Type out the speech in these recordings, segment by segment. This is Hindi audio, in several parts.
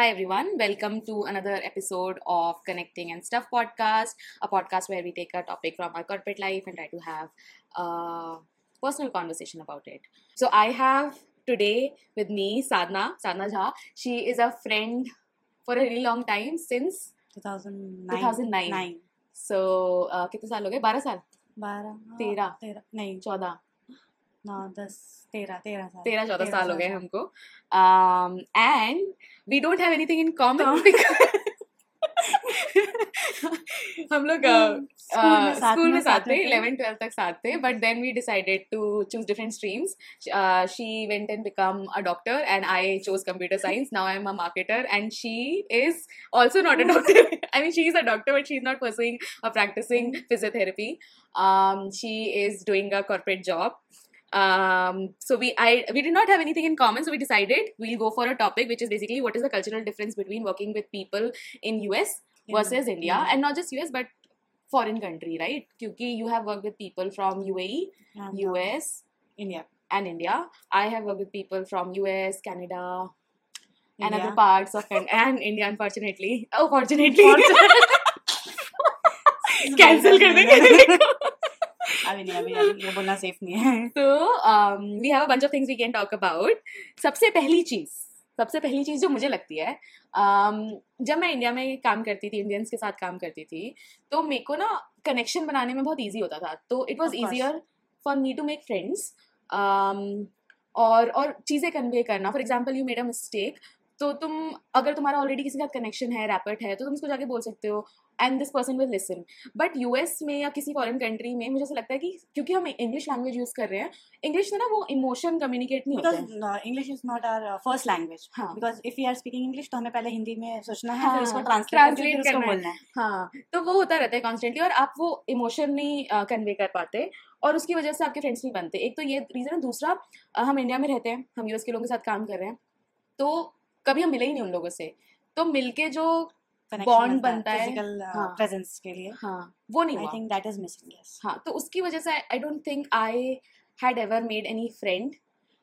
Hi everyone, welcome to another episode of Connecting and Stuff podcast, a podcast where we take a topic from our corporate life and try to have a personal conversation about it. So I have today with me Sadhna, Sadhna Jha. She is a friend for a really long time since 2009 2009. Nine so uh, कितने साल हो गए बारह साल बारह हाँ, तेरह। तेरह नहीं चौदह नौ दस तेरह तेरह साल। तेरह चौदह साल हो गए हमको। And we don't have anything in common हम लोग uh, स्कूल में साथ में साथ थे इलेवन ट्वेल्थ तक साथ थे but then we decided to choose different streams she went and become a doctor and I chose computer science now I am a marketer and she is also not a doctor I mean she is a doctor but she is not pursuing a practicing physiotherapy. Um, she is doing a corporate job. um, so we I we did not have anything in common so we decided we'll go for a topic which is basically what is the cultural difference between working with people in US versus In- India, yeah. and not just US but foreign country, right? Because you have worked with people from UAE, And, US, India and India. I have worked with people from US, Canada, and India. other parts of Can- and India, unfortunately. Oh, fortunately. Cancel कर देंगे अभी नहीं अभी अभी ये बोलना सेफ़ नहीं है। तो we have a bunch of things we can talk about सबसे पहली चीज़ सबसे पहली चीज़ जो मुझे लगती है um, जब मैं इंडिया में काम करती थी इंडियंस के साथ काम करती थी तो मेरे को ना कनेक्शन बनाने में बहुत इजी होता था। तो it was. Easier for me to make friends और और चीज़ें कन्वे करना। For example you made a mistake तो तुम अगर तुम्हारा ऑलरेडी किसी के साथ कनेक्शन है रैपर्ट है तो तुम उसको जाके बोल सकते हो and this person will listen but US में या किसी फॉरन कंट्री में मुझे ऐसा लगता है कि क्योंकि हम इंग्लिश लैंग्वेज यूज़ कर रहे हैं इंग्लिश में ना वो इमोशन कम्युनिकेट नहीं होता है। English is not our first language हाँ। Because if you are speaking English तो हमें पहले हिंदी में सोचना है हाँ, फिर उसको ट्रांसलेट करना है। बोलना है। हाँ तो वो होता रहता है कॉन्स्टेंटली और आप वो इमोशन नहीं कन्वे कर पाते और उसकी वजह से आपके फ्रेंड्स नहीं बनते। एक तो ये रीज़न है। दूसरा हम इंडिया में रहते हैं हम यूएस के लोगों के साथ काम कर रहे हैं। तो कभी हम मिले ही नहीं उन लोगों से। तो मिलके जो बॉन्ड बनता है। हाँ। प्रेजेंस uh, के लिए। हाँ वो नहीं I think that is missing yes हाँ तो उसकी वजह से I don't think I had ever made any friend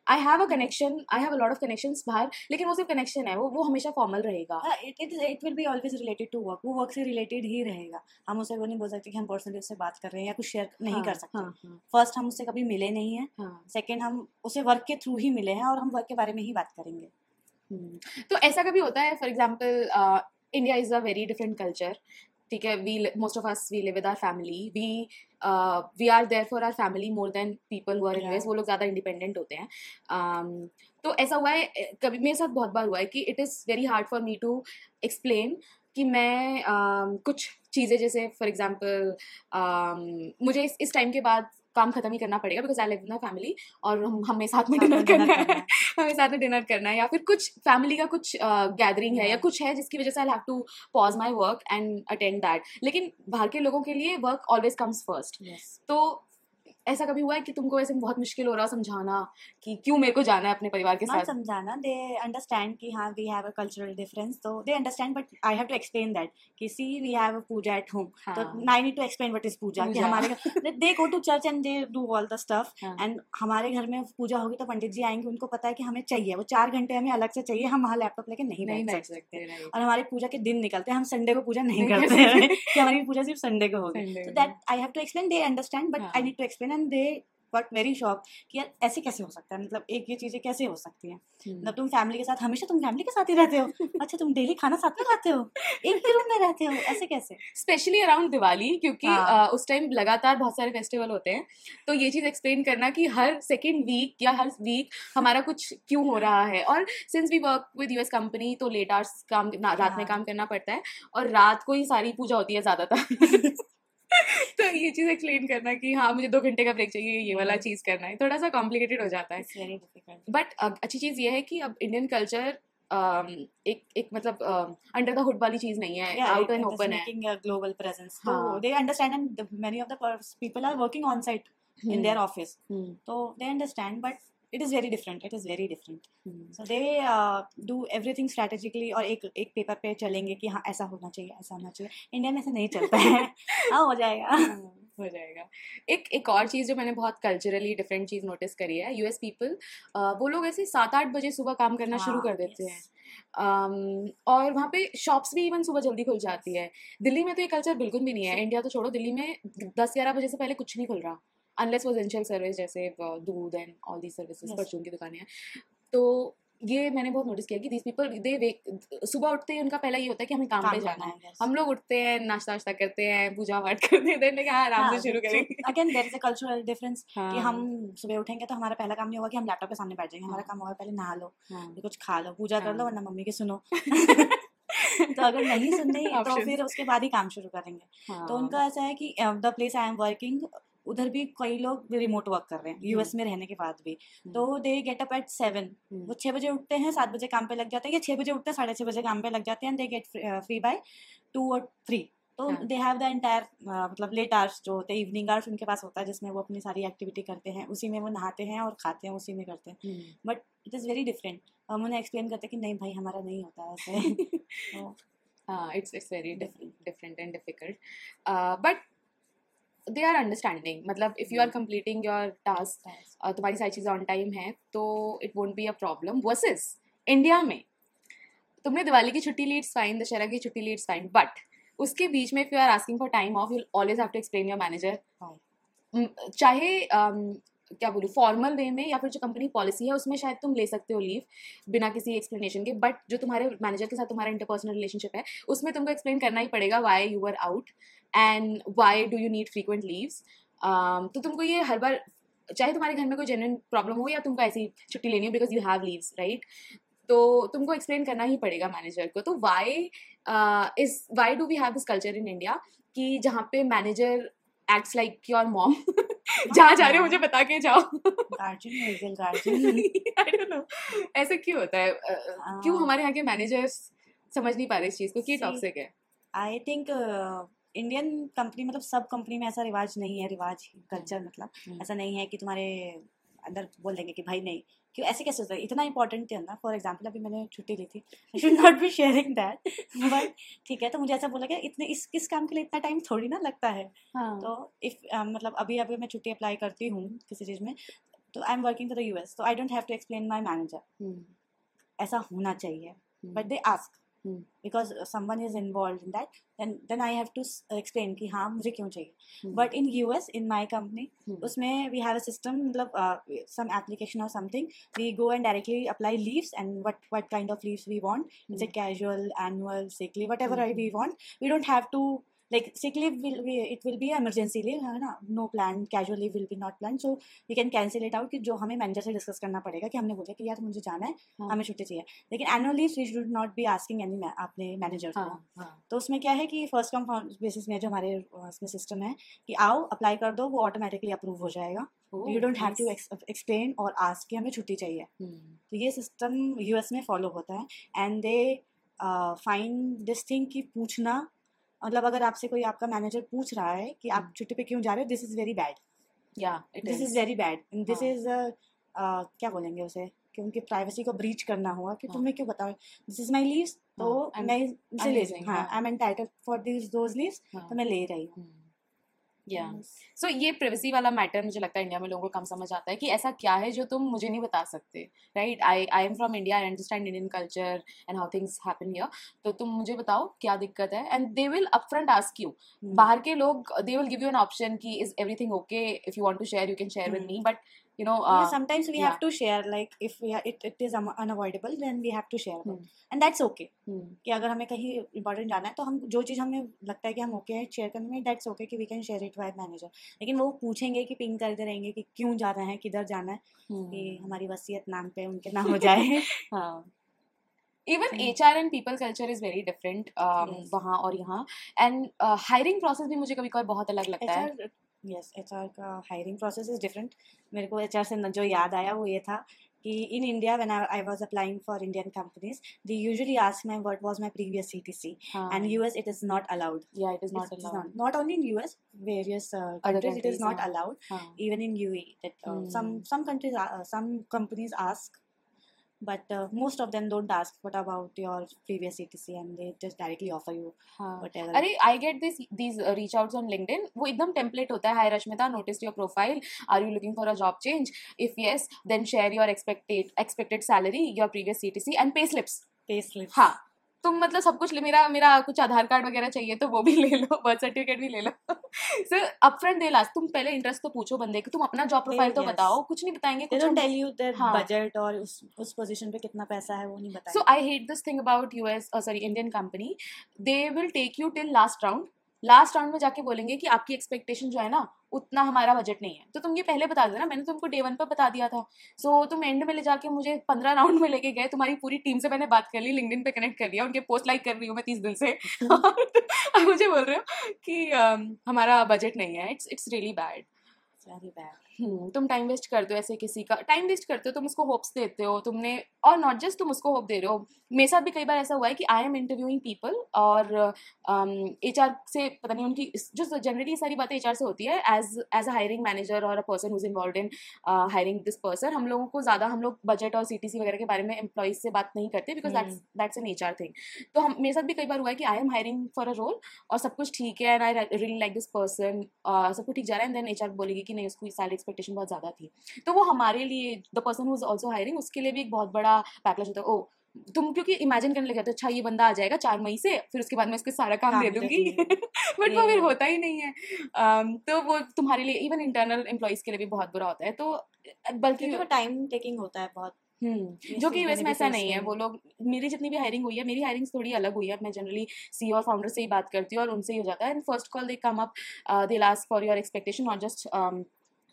I have a connection I have a lot of connections बाहर लेकिन वो सिर्फ़ कनेक्शन है वो वो हमेशा फॉर्मल रहेगा। It it will be always related to work वो वर्क से रिलेटेड ही रहेगा। हम उसे वो नहीं बोल सकते कि हम पर्सनली उससे बात कर रहे हैं या कुछ शेयर नहीं हाँ, कर सकते। हाँ हाँ। फ़र्स्ट हम उससे कभी मिले नहीं हैं। हाँ। सेकंड हम उसे वर्क के थ्रू ही मिले हैं और हम वर्क के बारे में ही बात करेंगे। तो ऐसा कभी होता है for example India is a very different culture ठीक है? We most of us we live with our family we we are there for our family more than people who are in वो लोग ज़्यादा इंडिपेंडेंट होते हैं। Um, तो ऐसा हुआ है कभी मेरे साथ बहुत बार हुआ है कि it is very hard for me to explain कि मैं um, कुछ चीज़ें जैसे फॉर एग्ज़ाम्पल मुझे इस इस टाइम के बाद काम खत्म ही करना पड़ेगा because I live in family और हम हमें साथ में डिनर करना है। हमें साथ में डिनर करना है या फिर कुछ फैमिली का कुछ गैदरिंग है या कुछ है जिसकी वजह से I have to pause my work and attend that लेकिन बाहर के लोगों के लिए वर्क ऑलवेज कम्स फ़र्स्ट तो ऐसा कभी हुआ है कि तुमको ऐसे बहुत मुश्किल हो रहा हो समझाना कि क्यों मेरे को जाना है अपने परिवार के साथ? समझाना। दे अंडरस्टैंड कि हाँ we have a cultural difference तो they understand but I have to explain that कि see we have a puja at home तो हाँ, I need to explain what is puja कि। हमारे they go to church and they do all the stuff हाँ। एंड हमारे घर में पूजा होगी तो पंडित जी आएँगे उनको पता है कि हमें चाहिए। वो चार घंटे हमें अलग से चाहिए हम वहाँ लैपटॉप लेके नहीं बैठ सकते। और हमारे पूजा के दिन निकलते हैं हम संडे को पूजा नहीं करते हैं। कि हमारी पूजा सिर्फ़ संडे को होगी। तो that I that I have to explain they understand but हाँ। I and they got very shocked कि यार ऐसे कैसे हो सकता है? मतलब एक ये चीज़ें कैसे हो सकती हैं? हम्म। मतलब तुम फैमिली के साथ हमेशा तुम फैमिली के साथ ही रहते हो। अच्छा तुम डेली खाना साथ में खाते हो? एक ही रूम में रहते हो? ऐसे कैसे? स्पेशली अराउंड दिवाली क्योंकि हाँ। उस टाइम लगातार बहुत सारे फेस्टिवल होते हैं। तो ये चीज़ एक्सप्लेन करना कि हर सेकेंड वीक या हर वीक हमारा कुछ क्यों हो रहा है? और since we work with US company तो लेट आवर्स काम रात में हाँ। काम करना पड़ता है। और रात को ही सारी पूजा होती है ज़्यादातर। तो ये चीज़ एक्सप्लेन करना कि हाँ मुझे दो घंटे का ब्रेक चाहिए ये वाला। चीज़ करना है। थोड़ा सा कॉम्प्लिकेटेड हो जाता है। बट अच्छी चीज़ ये है कि अब इंडियन कल्चर एक एक मतलब अंडर द हुड वाली चीज़ नहीं है आउट एंड ओपन है। a global presence. हाँ। so they understand and the, many of the pers- people are working on site in their office is very different it is very different very different it is very different. So they uh, do everything strategically और एक एक पेपर पे चलेंगे कि हाँ ऐसा होना चाहिए ऐसा होना चाहिए। इंडिया में ऐसा नहीं चलता है। हाँ हो जाएगा। हाँ, हो जाएगा। एक एक और चीज़ जो मैंने बहुत कल्चरली डिफरेंट चीज़ नोटिस करी है यूएस पीपल वो लोग ऐसे सात आठ बजे सुबह काम करना हाँ, शुरू कर देते yes. हैं। um, और वहाँ पे शॉप्स भी इवन सुबह जल्दी खुल जाती है। दिल्ली में तो ये कल्चर बिल्कुल भी नहीं है। इंडिया तो छोड़ो दिल्ली में दस ग्यारह बजे से पहले कुछ नहीं खुल रहा। अनलेस वो एसेंशियल सर्विस जैसे uh, दूध एंड ऑल दी सर्विसेज़ परचून की दुकानें हैं। तो ये मैंने बहुत नोटिस किया कि दीस पीपल दे वेक सुबह उठते ही उनका पहला ये होता है कि हमें काम, पे जाना है yes. हम लोग उठते हैं नाश्ता वाश्ता करते हैं पूजा पाठ करते हैं देन हाँ आराम से शुरू करेंगे। Again there is a cultural difference कि हाँ, हम सुबह उठेंगे तो हमारा पहला काम नहीं होगा कि हम लैपटॉप के सामने बैठ जाएँगे। हमारा हाँ। काम होगा पहले नहा लो हाँ, कुछ खा लो पूजा कर लो हाँ। वरना मम्मी के सुनो। तो अगर नहीं सुननी तो फिर उसके बाद ही काम शुरू करेंगे। हाँ, तो उनका ऐसा है कि the place I am working उधर भी कई लोग रिमोट वर्क कर रहे हैं यूएस में रहने के बाद भी। हम्म, तो they get up at seven हम्म, वो छः बजे उठते हैं सात बजे काम पे लग जाते हैं या छः बजे उठते हैं साढ़े छः बजे काम पे लग जाते हैं they get free by two और थ्री तो। दे हैव द एंटायर मतलब लेट आवर्स जो होते हैं इवनिंग आवर्स उनके पास होता है जिसमें वो अपनी सारी एक्टिविटी करते हैं उसी में वो नहाते हैं और खाते हैं उसी में करते हैं। हम्म, but it is very different हम उन्हें एक्सप्लेन करते हैं कि नहीं भाई हमारा नहीं होता है ऐसे। तो हाँ it's it's very different different and are but they are understanding. मतलब if you are completing your uh, तुम्हारी सारी चीज़ें ऑन टाइम है तो it won't be a problem versus India में। तुमने दिवाली की छुट्टी ली इट्स फाइन दशहरा की छुट्टी ली इट्स फाइन बट उसके बीच में if you are asking for time off you always have to explain your manager चाहे um, क्या बोलूँ फॉर्मल वे में या फिर जो कंपनी पॉलिसी है उसमें शायद तुम ले सकते हो लीव बिना किसी एक्सप्लेनेशन के बट जो तुम्हारे मैनेजर के साथ तुम्हारा इंटरपर्सनल रिलेशनशिप है उसमें तुमको एक्सप्लेन करना ही पड़ेगा why you are out and why do you need frequent leaves तो तुमको ये हर बार चाहे तुम्हारे घर में कोई जेन्युइन प्रॉब्लम हो या तुमको ऐसी छुट्टी लेनी हो because you have leaves right तो तुमको एक्सप्लेन करना ही पड़ेगा मैनेजर को। तो why is why do we have this culture in India कि जहाँ पे manager acts like your mom जहाँ जा रहे हो मुझे बता के जाओ. ऐसे क्यों होता है? क्यों हाँ। हमारे यहाँ के मैनेजर्स समझ नहीं पा रहे इस चीज़ को? कि टॉक्सिक है? आई थिंक इंडियन कंपनी मतलब सब कंपनी में ऐसा रिवाज नहीं है रिवाज कल्चर मतलब। हम्म। ऐसा नहीं है कि तुम्हारे अंदर बोल देंगे कि भाई नहीं क्यों? ऐसे कैसे होता है? इतना इंपॉर्टेंट है ना। फॉर एग्ज़ाम्पल अभी मैंने छुट्टी ली थी। I should not be sharing that but ठीक है तो मुझे ऐसा बोला गया इतने इस किस काम के लिए इतना टाइम थोड़ी ना लगता है। हाँ। तो इफ़ मतलब अभी अभी मैं छुट्टी अप्लाई करती हूँ किसी चीज़ में तो I am working for the US तो I don't have to explain my manager ऐसा होना चाहिए। But they ask Hmm. Because someone is involve in that then then I have to explain कि हाँ मुझे क्यों चाहिए? But in U S in my company उसमें वी हैव अ सिस्टम मतलब सम एप्लीकेशन और something we go and directly apply leaves and what what kind of leaves we want it's hmm, casual annual sick whatever I we want we don't have to like sick leave will be it will be emergency leave है ना? No plan casual leave will be not planned. So we can cancel it out कि जो हमें मैनेजर से डिस्कस करना पड़ेगा कि हमने बोला कि यार मुझे जाना है हाँ, हमें छुट्टी चाहिए। लेकिन annual leave we should not be asking any अपने मैनेजर को। हाँ, हाँ, तो उसमें क्या है कि फ़र्स्ट कम बेसिस में जो हमारे उसमें सिस्टम है कि आओ अप्लाई कर दो वो ऑटोमेटिकली अप्रूव हो जाएगा। You don't have to. Explain और आस्क कि हमें छुट्टी चाहिए। हम्म, तो ये सिस्टम यूएस में फॉलो होता है। And they find this thing कि पूछना मतलब अगर आपसे कोई आपका मैनेजर पूछ रहा है कि आप हम्म। छुट्टी पे क्यों जा रहे हो this is very bad this is very bad this. Is क्या बोलेंगे उसे? कि उनकी प्राइवेसी को ब्रीच करना होगा कि हाँ। तुम्हें क्यों बताओ दिस इज़ माई लीव तो मैं इसे ले रही हाँ। I am entitle for this those leaves तो मैं ले रही हूँ। Yeah. सो ये प्रिवेसी वाला मैटर मुझे लगता है इंडिया में लोगों को कम समझ आता है कि ऐसा क्या है जो तुम मुझे नहीं बता सकते right I I am from India I understand Indian culture and how things happen here तो तुम मुझे बताओ क्या दिक्कत है? And they will upfront ask you. बाहर के लोग they will give you an option की is everything okay if you want to share you can share with. Me but you know yeah, sometimes we have to share like if we are, it, it is unavoidable then we have to share Hmm. and that's okay. कि अगर हमें कहीं इंपॉर्टेंट जाना है तो हम जो चीज़ हमें लगता है कि हम ओके हैं शेयर करने में दैट्स ओके कि we can share it why manager लेकिन वो पूछेंगे कि पिंग करते रहेंगे कि क्यों जाना है किधर जाना है कि हमारी वसीयत नाम पे उनके ना हो जाए। Even Hmm. H R and people culture is very different वहाँ और यहाँ. एंड हायरिंग प्रोसेस भी मुझे कभी कभार बहुत अलग लगता है। यस एच आर का हायरिंग प्रोसेस इज़ डिफरेंट मेरे को एच आर से जो याद आया वो ये था कि in India when I was applying for Indian companies they usually ask my what was my previous CTC allowed. yeah it is not It is allowed not, not only in US, various uh, countries, it countries, is not yeah. allowed. हाँ. Even in UAE, but uh, most of them don't ask. What about your previous CTC? And they just directly offer you हाँ. whatever. अरे I get this these reach outs on LinkedIn वो एकदम टेम्पलेट होता है hi Rashmita notice your profile are you looking for a job change if yes then share your expected expected salary your previous CTC and pay slips pay slip हाँ तुम मतलब सब कुछ ले- मेरा मेरा कुछ आधार कार्ड वगैरह चाहिए तो वो भी ले लो बर्थ सर्टिफिकेट भी ले लो sir up upfront they last तुम पहले इंटरेस्ट तो पूछो बंदे कि तुम अपना जॉब प्रोफ़ाइल तो बताओ कुछ नहीं बताएँगे कुछ टेल यू. बजट और उस उस पोजीशन पे कितना पैसा है वो नहीं बताएँगे so I hate this thing about US sorry Indian company they will take you till last round. Last round में जाके बोलेंगे कि आपकी एक्सपेक्टेशन जो है ना उतना हमारा बजट नहीं है। तो तुम ये पहले बता देना मैंने तुमको डे वन पर बता दिया था। सो so, तुम एंड में ले जाके मुझे पंद्रह राउंड में लेके गए तुम्हारी पूरी टीम से मैंने बात कर ली लिंकडिन पे कनेक्ट कर लिया उनके पोस्ट लाइक कर रही हूँ मैं तीस दिन से। और अब मुझे बोल रहे हो कि uh, हमारा बजट नहीं है it's it's really bad very bad hmm, तुम टाइम वेस्ट करते हो ऐसे किसी का। टाइम वेस्ट करते हो तुम उसको होप्स देते हो तुमने और नॉट जस्ट तुम उसको होप दे रहे हो। मेरे साथ भी कई बार ऐसा हुआ है कि आई एम इंटरव्यूइंग पीपल और एच आर से पता नहीं उनकी जो जनरली सारी बातें एच आर से होती है as as a hiring manager और a person who's involve in hiring this person हम लोगों को ज़्यादा हम लोग बजट और सीटीसी वगैरह के बारे में एम्प्लॉइज से बात नहीं करते because that's that's an H R thing तो हम मेरे साथ भी कई बार हुआ है कि I am hiring for a role और सब कुछ ठीक है and I really like this person सब कुछ ठीक जा रहा है एंड देन एच आर बोलेगी कि नहीं उसकी सैलरी एक्सपेक्टेशन बहुत ज़्यादा थी। तो वो हमारे लिए the person who is also hiring उसके लिए भी एक बहुत बड़ा बैकलैश होता है। ओ तुम क्योंकि इमेजिन करने लगे तो अच्छा ये बंदा आ जाएगा चार मई से फिर उसके बाद मैं उसको सारा काम दे दूँगी। बट वो फिर होता ही नहीं है। Um, तो वो तुम्हारे लिए इवन इंटरनल एम्प्लॉयज़ के लिए भी बहुत बुरा होता है। तो बल्कि टाइम टेकिंग होता है बहुत। हम्म, जो कि यूएस में ऐसा नहीं है। वो लोग मेरी जितनी भी हायरिंग हुई है मेरी हायरिंग थोड़ी अलग हुई है। मैं जनरली सी और फाउंडर से ही बात करती हूँ और उनसे ही हो जाता है। And first call they come up they last for your expectation not just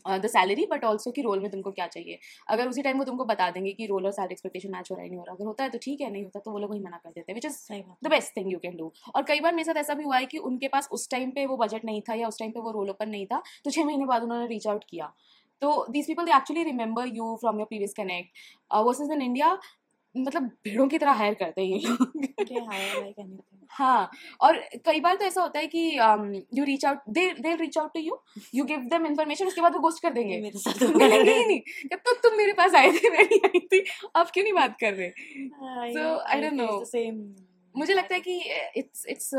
the salary but also कि रोल में तुमको क्या चाहिए। अगर उसी टाइम वो तुमको बता देंगे कि रोल और सैलरी एक्सपेक्टेशन मैच हो रहा है नहीं हो रहा अगर होता है तो ठीक है नहीं होता तो वो लोग वही मना कर देते हैं which is the best thing you can do और कई बार मेरे साथ ऐसा भी हुआ है कि उनके पास उस टाइम पे वो बजट नहीं था या उस टाइम पे वो रोल ओपन नहीं था तो छः महीने बाद उन्होंने रीच आउट किया। तो these people they actually remember you from your previous connect versus in India मतलब भेड़ों की तरह हायर करते हैं ये लोग। हाँ और कई बार तो ऐसा होता है कि you reach out they they reach out to you you give them information उसके बाद वो गोस्ट कर देंगे। मेरे साथ मिलेंगे ही नहीं जब तक तुम मेरे पास आए थे मैं नहीं आई थी आप क्यों नहीं बात कर रहे? I don't know. सेम मुझे लगता है कि it's it's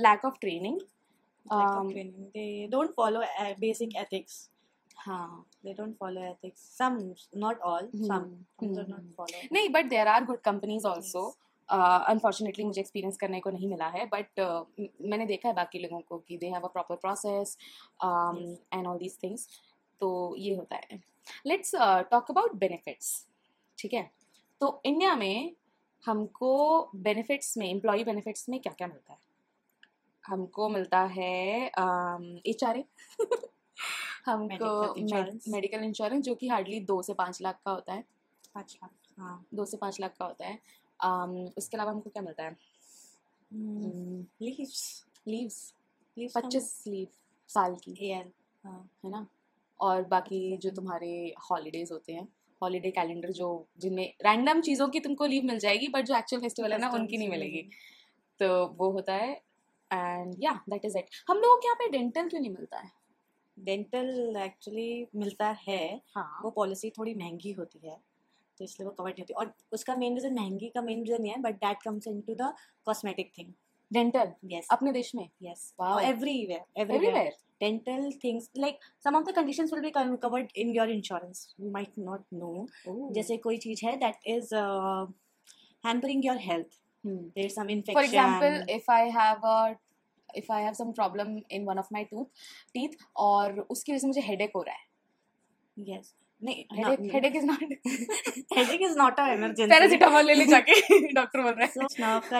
lack of training they don't follow uh, basic ethics. हाँ they don't follow ethics. Some not all some some do Hmm. not follow. नहीं but there are good companies also unfortunately मुझे एक्सपीरियंस करने को नहीं मिला है बट मैंने देखा है बाकी लोगों को कि they have a proper process and all these things तो ये होता है। लेट्स टॉक अबाउट बेनिफिट्स ठीक है? तो इंडिया में हमको बेनिफिट्स में एम्प्लॉय बेनिफिट्स में क्या क्या मिलता है? हमको मिलता है एच आर ए हमको मेडिकल इंश्योरेंस जो कि हार्डली दो से पाँच लाख का होता है। पाँच लाख हाँ। दो से पाँच लाख का होता है। um, उसके अलावा हमको क्या मिलता है? Leaves लीव्स पच्चीस लीव साल की। AL हाँ। है ना? और बाकी जो तुम्हारे हॉलीडेज होते हैं हॉलीडे कैलेंडर जो जिनमें रैंडम चीज़ों की तुमको लीव मिल जाएगी बट जो एक्चुअल फेस्टिवल है ना उनकी नहीं मिलेगी। तो वो होता है एंड या दैट इज़ इट हम लोगों के यहाँ पे डेंटल क्यों नहीं मिलता है? डेंटल एक्चुअली मिलता है हाँ. वो पॉलिसी थोड़ी महँगी होती है तो इसलिए वो कवर नहीं होती। और उसका मेन रीजन महँगी का मेन रीजन है but that comes into the cosmetic thing dental yes अपने देश में? Yes everywhere everywhere dental things like some of the conditions will be covered in your insurance you might not know जैसे कोई चीज़ है that is hampering your health there some infection for example if I have a if I have some problem in one of my tooth teeth और उसकी वजह से मुझे हेड हो रहा है। Yes.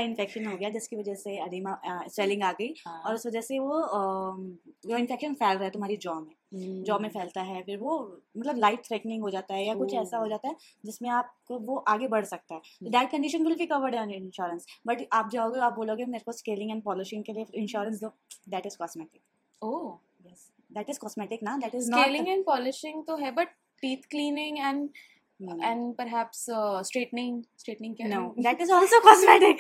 इन्फेक्शन हो। गया जिसकी वजह से अडीमा स्वेलिंग uh, आ गई। और उस वजह से वो um, इन्फेक्शन फैल रहा है तुम्हारी जॉ में। जॉ में फैलता है फिर वो मतलब लाइफ थ्रेटनिंग हो जाता है या कुछ ऐसा हो जाता है जिसमें आपको वो आगे बढ़ सकता है। That condition will be covered in insurance but आप जाओगे आप बोलोगे मेरे को स्केलिंग एंड पॉलिशिंग के लिए इंश्योरेंस दो that is cosmetic oh yes that is cosmetic ना that is scaling and polishing तो है but teeth cleaning and not and perhaps straightening straightening क्या no that is also cosmetic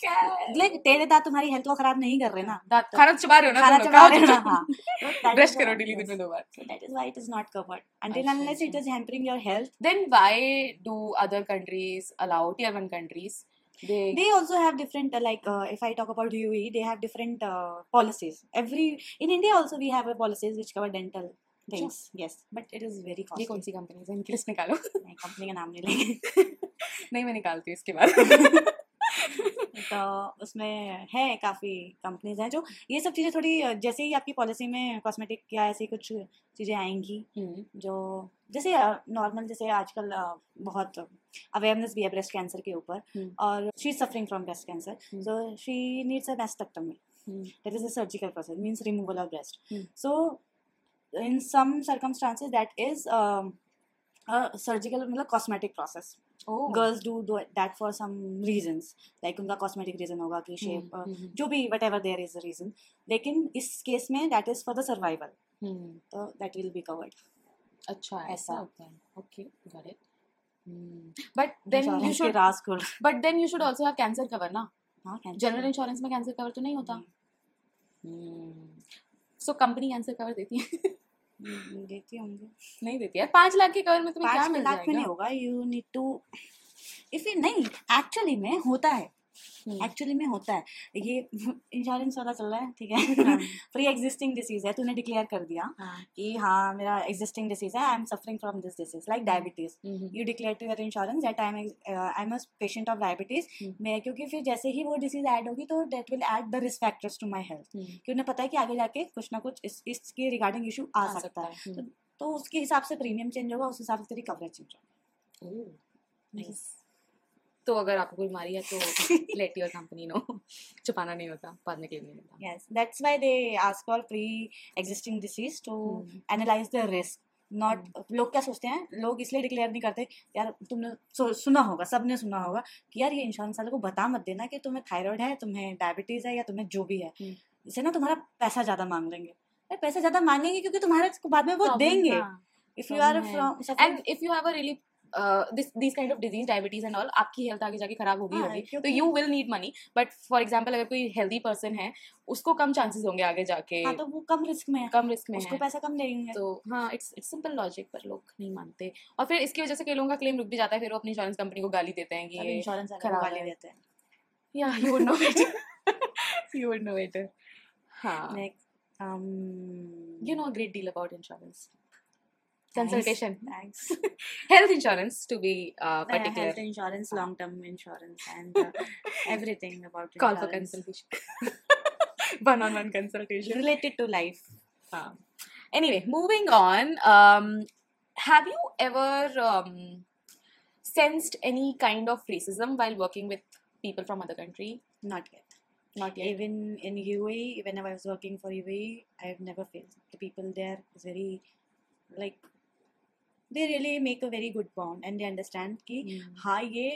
क्या लाइक तेरे दांत तुम्हारी हेल्थ को खराब नहीं कर रहे ना दांत खाना चबा रहे हो ना खाना चबा रहे हो ना। हाँ ब्रश करो डेली दिन में दो बार So that is why it is not covered. Until अच्छा, unless it अच्छा। is hampering your health. then why do other countries allow tier one countries they They also have different, uh, like uh, if I talk about UAE, they have different uh, policies. Every in India also we have a policies which cover dental things. Yes, but it is very ये कौन सी कंपनी है? इनकी लिस्ट निकालो? मैं कंपनी का नाम नहीं लेंगे। नहीं मैं निकालती हूँ इसके बाद। तो उसमें है काफ़ी कंपनीज़ हैं जो ये सब चीज़ें थोड़ी जैसे ही आपकी पॉलिसी में कॉस्मेटिक या ऐसी कुछ चीज़ें आएँगी हम्म, जो जैसे नॉर्मल जैसे आजकल बहुत अवेयरनेस भी है ब्रेस्ट कैंसर के ऊपर हम्म। और she is suffering from breast cancer. So she needs a that is a surgical process means removal of breast. Hmm. so in some circumstances that is um, a surgical मतलब cosmetic process oh, girls do, do that for some reasons उनका cosmetic reason होगा कि हम्म, shape uh, हम्म, जो भी whatever there is a reason लेकिन इस केस में that is for the survival हम्म, तो that will be covered अच्छा ऐसा। होता है okay got it but then you should Raj but then you should also have cancer cover ना हाँ cancer जनरल इंश्योरेंस में कैंसर कवर तो नहीं होता सो कंपनी कैंसर कवर देती है हम्म, देती होंगे। नहीं देती। है पाँच लाख के कवर में तुम्हें क्या पाँच मिल लाख में नहीं होगा यू नीड टू इफ़ नहीं एक्चुअली में होता है। हम्म, एक्चुअली में होता है। ये इंश्योरेंस वाला चल रहा है ठीक हाँ, प्री एग्जिस्टिंग डिसीज है तूने डिक्लेयर कर दिया हाँ, कि हाँ मेरा एग्जिस्टिंग डिसीज है I am suffering from this disease like diabetes hmm, you declare to your insurance that I am I am a patient of diabetes हम्म। मैं क्योंकि फिर जैसे ही वो डिसीज ऐड होगी तो that will add the risk factors to my health hmm, कि उन्हें पता है कि आगे जाके कुछ ना कुछ इस इसके रिगार्डिंग इशू आ सकता है। हम्म, तो उसके हिसाब से प्रीमियम चेंज होगा उस हिसाब से तेरी कवरेज चेंज होगी. तो अगर आपको कोई बीमारी है तो लेट योर कंपनी नो छुपाना नहीं होता बाद में क्लेम नहीं होता। Yes that's why they ask for pre-existing disease to hmm, analyze the risk not लोग क्या सोचते हैं? लोग इसलिए डिक्लेयर नहीं करते। यार तुमने सुना होगा सबने सुना होगा कि यार ये इंश्योरेंस वाले को बता मत देना कि तुम्हें थायराइड है तुम्हें डायबिटीज़ है या तुम्हें जो भी है। हम्म। इससे ना तुम्हारा पैसा ज़्यादा मांग लेंगे। अरे पैसा ज़्यादा मांगेंगे क्योंकि तुम्हारे बाद में वो देंगे. If you are. From and if you have a really this this kind of disease diabetes and all आपकी हेल्थ आगे जाके खराब होगी हाँ, होगी। तो you will need money but for example अगर कोई हेल्दी पर्सन है उसको कम चांसेस होंगे आगे जाके। हाँ तो वो कम रिस्क में है। कम रिस्क में उसको पैसा कम देंगे। तो हाँ इट्स इट्स सिंपल लॉजिक पर लोग नहीं मानते। और फिर इसकी वजह से कई लोगों का क्लेम रुक भी जाता है फिर वो अपनी इंश्योरेंस कंपनी को गाली देते हैं कि इंश्योरेंस गाली। देते हैं। या you would know better you would know better हाँ। Next um you know a great deal about insurance. Consultation. Thanks. Health insurance to be uh, particular health insurance, long term insurance, and uh, everything about call for consultation. One on one consultation. Related to life. Uh, anyway moving on um, have you ever um, sensed any kind of racism while working with people from other country? Not yet. not yet. Even in UAE, when I was working for UAE, I have never felt the people there. Is very like they really make a very good bond and they understand कि Hmm. हाँ ये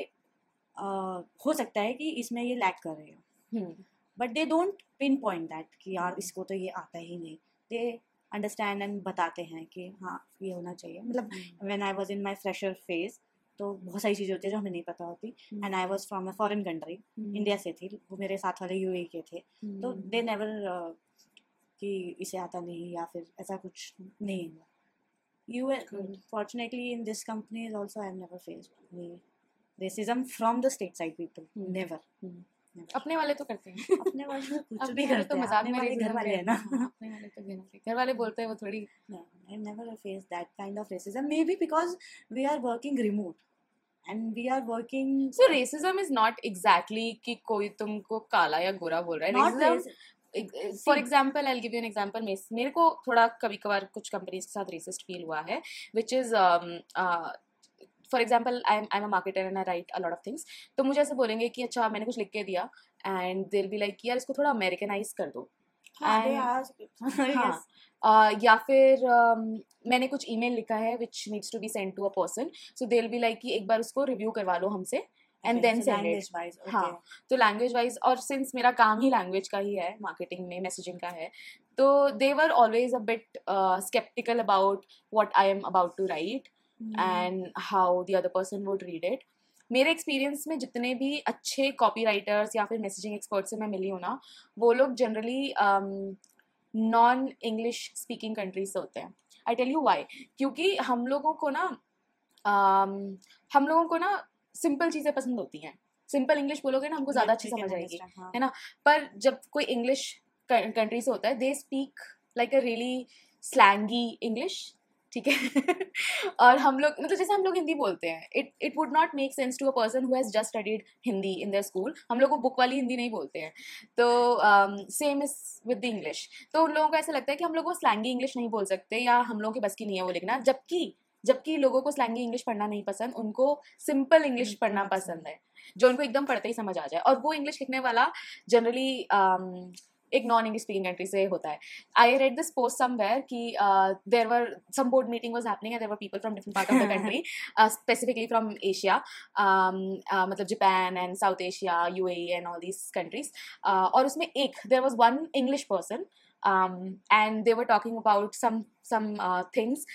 uh, हो सकता है कि इसमें ये लैक कर रहे हो Hmm. But they don't pinpoint that कि यार इसको तो ये आता ही नहीं दे अंडरस्टैंड एंड बताते हैं कि हाँ ये होना चाहिए मतलब Hmm. When I was in my fresher phase तो बहुत सारी चीज़ें होती है जो हमें नहीं पता होती Hmm. And I was from a foreign country Hmm. India से थी वो मेरे साथ वाले यूएई के थे तो Hmm. दे नेवर कि इसे आता नहीं या फिर ऐसा कुछ नहीं हुआ Good. Fortunately in this company is also I have never faced racism from the state side people Hmm. Never Hmm. अपने वाले तो करते हैं अपने वाले तो कुछ अपने भी वाले करते तो हैं मज़ाक में घर वाले हैं ना हाँ, अपने वाले तो घर वाले घर वाले बोलते हैं वो थोड़ी No, I never faced that kind of racism. Maybe because we are working remote and we are working. So racism is not exactly कि कोई तुमको काला या गोरा बोल रहा है racism for example I give you an example मेरे को थोड़ा कभी कभार कुछ कंपनीज़ के साथ रेसिस्ट फील हुआ है which is for example I I am a marketer and I write a lot of things तो मुझे ऐसे बोलेंगे कि अच्छा मैंने कुछ लिख के दिया एंड देर बी लाइक यार इसको थोड़ा अमेरिकनाइज कर दो. हाँ. हाँ, uh, या फिर um, मैंने कुछ ईमेल लिखा है which needs to be send to a person so they be like कि एक बार उसको रिव्यू करवा लो हमसे. And then wise, okay. हाँ. तो लैंग्वेज वाइज और सिंस मेरा काम ही लैंग्वेज का ही है मार्केटिंग में मैसेजिंग का है तो they were always a bit skeptical about what I am about to write. And how the other person would read it मेरे एक्सपीरियंस में जितने भी अच्छे कॉपी राइटर्स या फिर मैसेजिंग एक्सपर्ट से मैं मिली हूँ ना वो लोग generally non English speaking countries से होते हैं आई टेल यू वाई क्योंकि हम लोगों को ना um, हम लोगों को ना सिंपल चीज़ें पसंद होती हैं। सिंपल इंग्लिश बोलोगे ना हमको ज़्यादा अच्छी समझ आएगी हाँ. है ना? पर जब कोई इंग्लिश कंट्री से होता है they speak like a really slangy English ठीक है? और हम लोग मतलब जैसे हम लोग हिंदी बोलते हैं it it would not make sense to a person who has just studied Hindi in their school हम लोग वो बुक वाली हिंदी नहीं बोलते हैं। तो same is with the English तो उन लोगों को ऐसा लगता है कि हम लोग वो स्लैंगी इंग्लिश नहीं बोल सकते या हम लोगों के बस की नहीं है वो लिखना जबकि जबकि लोगों को स्लैंगी इंग्लिश पढ़ना नहीं पसंद उनको सिंपल इंग्लिश पढ़ना पसंद है जो उनको एकदम पढ़ते ही समझ आ जाए। और वो इंग्लिश लिखने वाला जनरली एक नॉन इंग्लिश स्पीकिंग कंट्री से होता है। I read this post somewhere कि there were some board meeting was happening there were people from different part of the country specifically from Asia मतलब Japan and South Asia you and all these countries और उसमें एक there was one English person and they were talking about some some things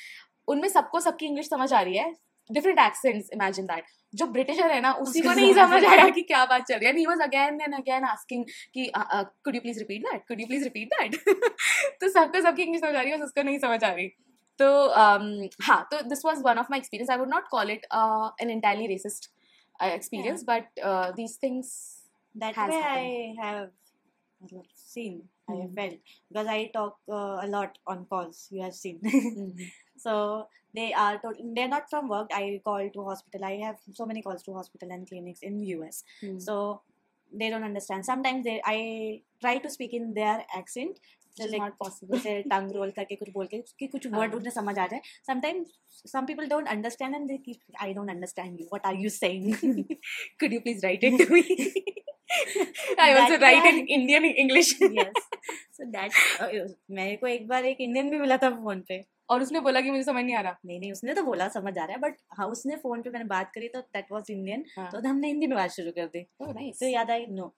उनमें सबको सबकी इंग्लिश समझ आ रही है। डिफरेंट एक्सेंट्स इमेजिन दैट जो ब्रिटिशर है ना उसी को नहीं समझ आया कि क्या बात चल रही है। He was again and again asking कि could you please repeat that could you please repeat that तो सबको सबकी इंग्लिश समझ आ रही है उसको नहीं समझ आ रही। तो um, हाँ तो this was one of my experience I would not call it an entirely racist experience but these things that has way happened. I have मतलब, seen I have Mhm. felt because I talk uh, a lot on calls you have seen Mhm. so they are tot- they're not from work I call to hospital I have so many calls to hospital and clinics in US Mhm. so they don't understand sometimes they I try to speak in their accent Which so is like not possible जैसे टंग रोल करके कुछ बोल के कि कुछ वर्ड हाँ. उन्हें समझ आ जाए sometimes some people don't understand and they keep I don't understand you what are you saying could you please write it to me That write in Indian English. Yes. So that uh, मेरे को एक बार एक इंडियन भी मिला था फ़ोन पे। और उसने बोला कि मुझे समझ नहीं आ रहा। नहीं नहीं उसने तो बोला समझ आ रहा है बट हाँ उसने फ़ोन पे मैंने बात करी तो दैट वाज इंडियन. तो हमने हिंदी में बात शुरू कर दी। Oh, nice. तो याद आई नो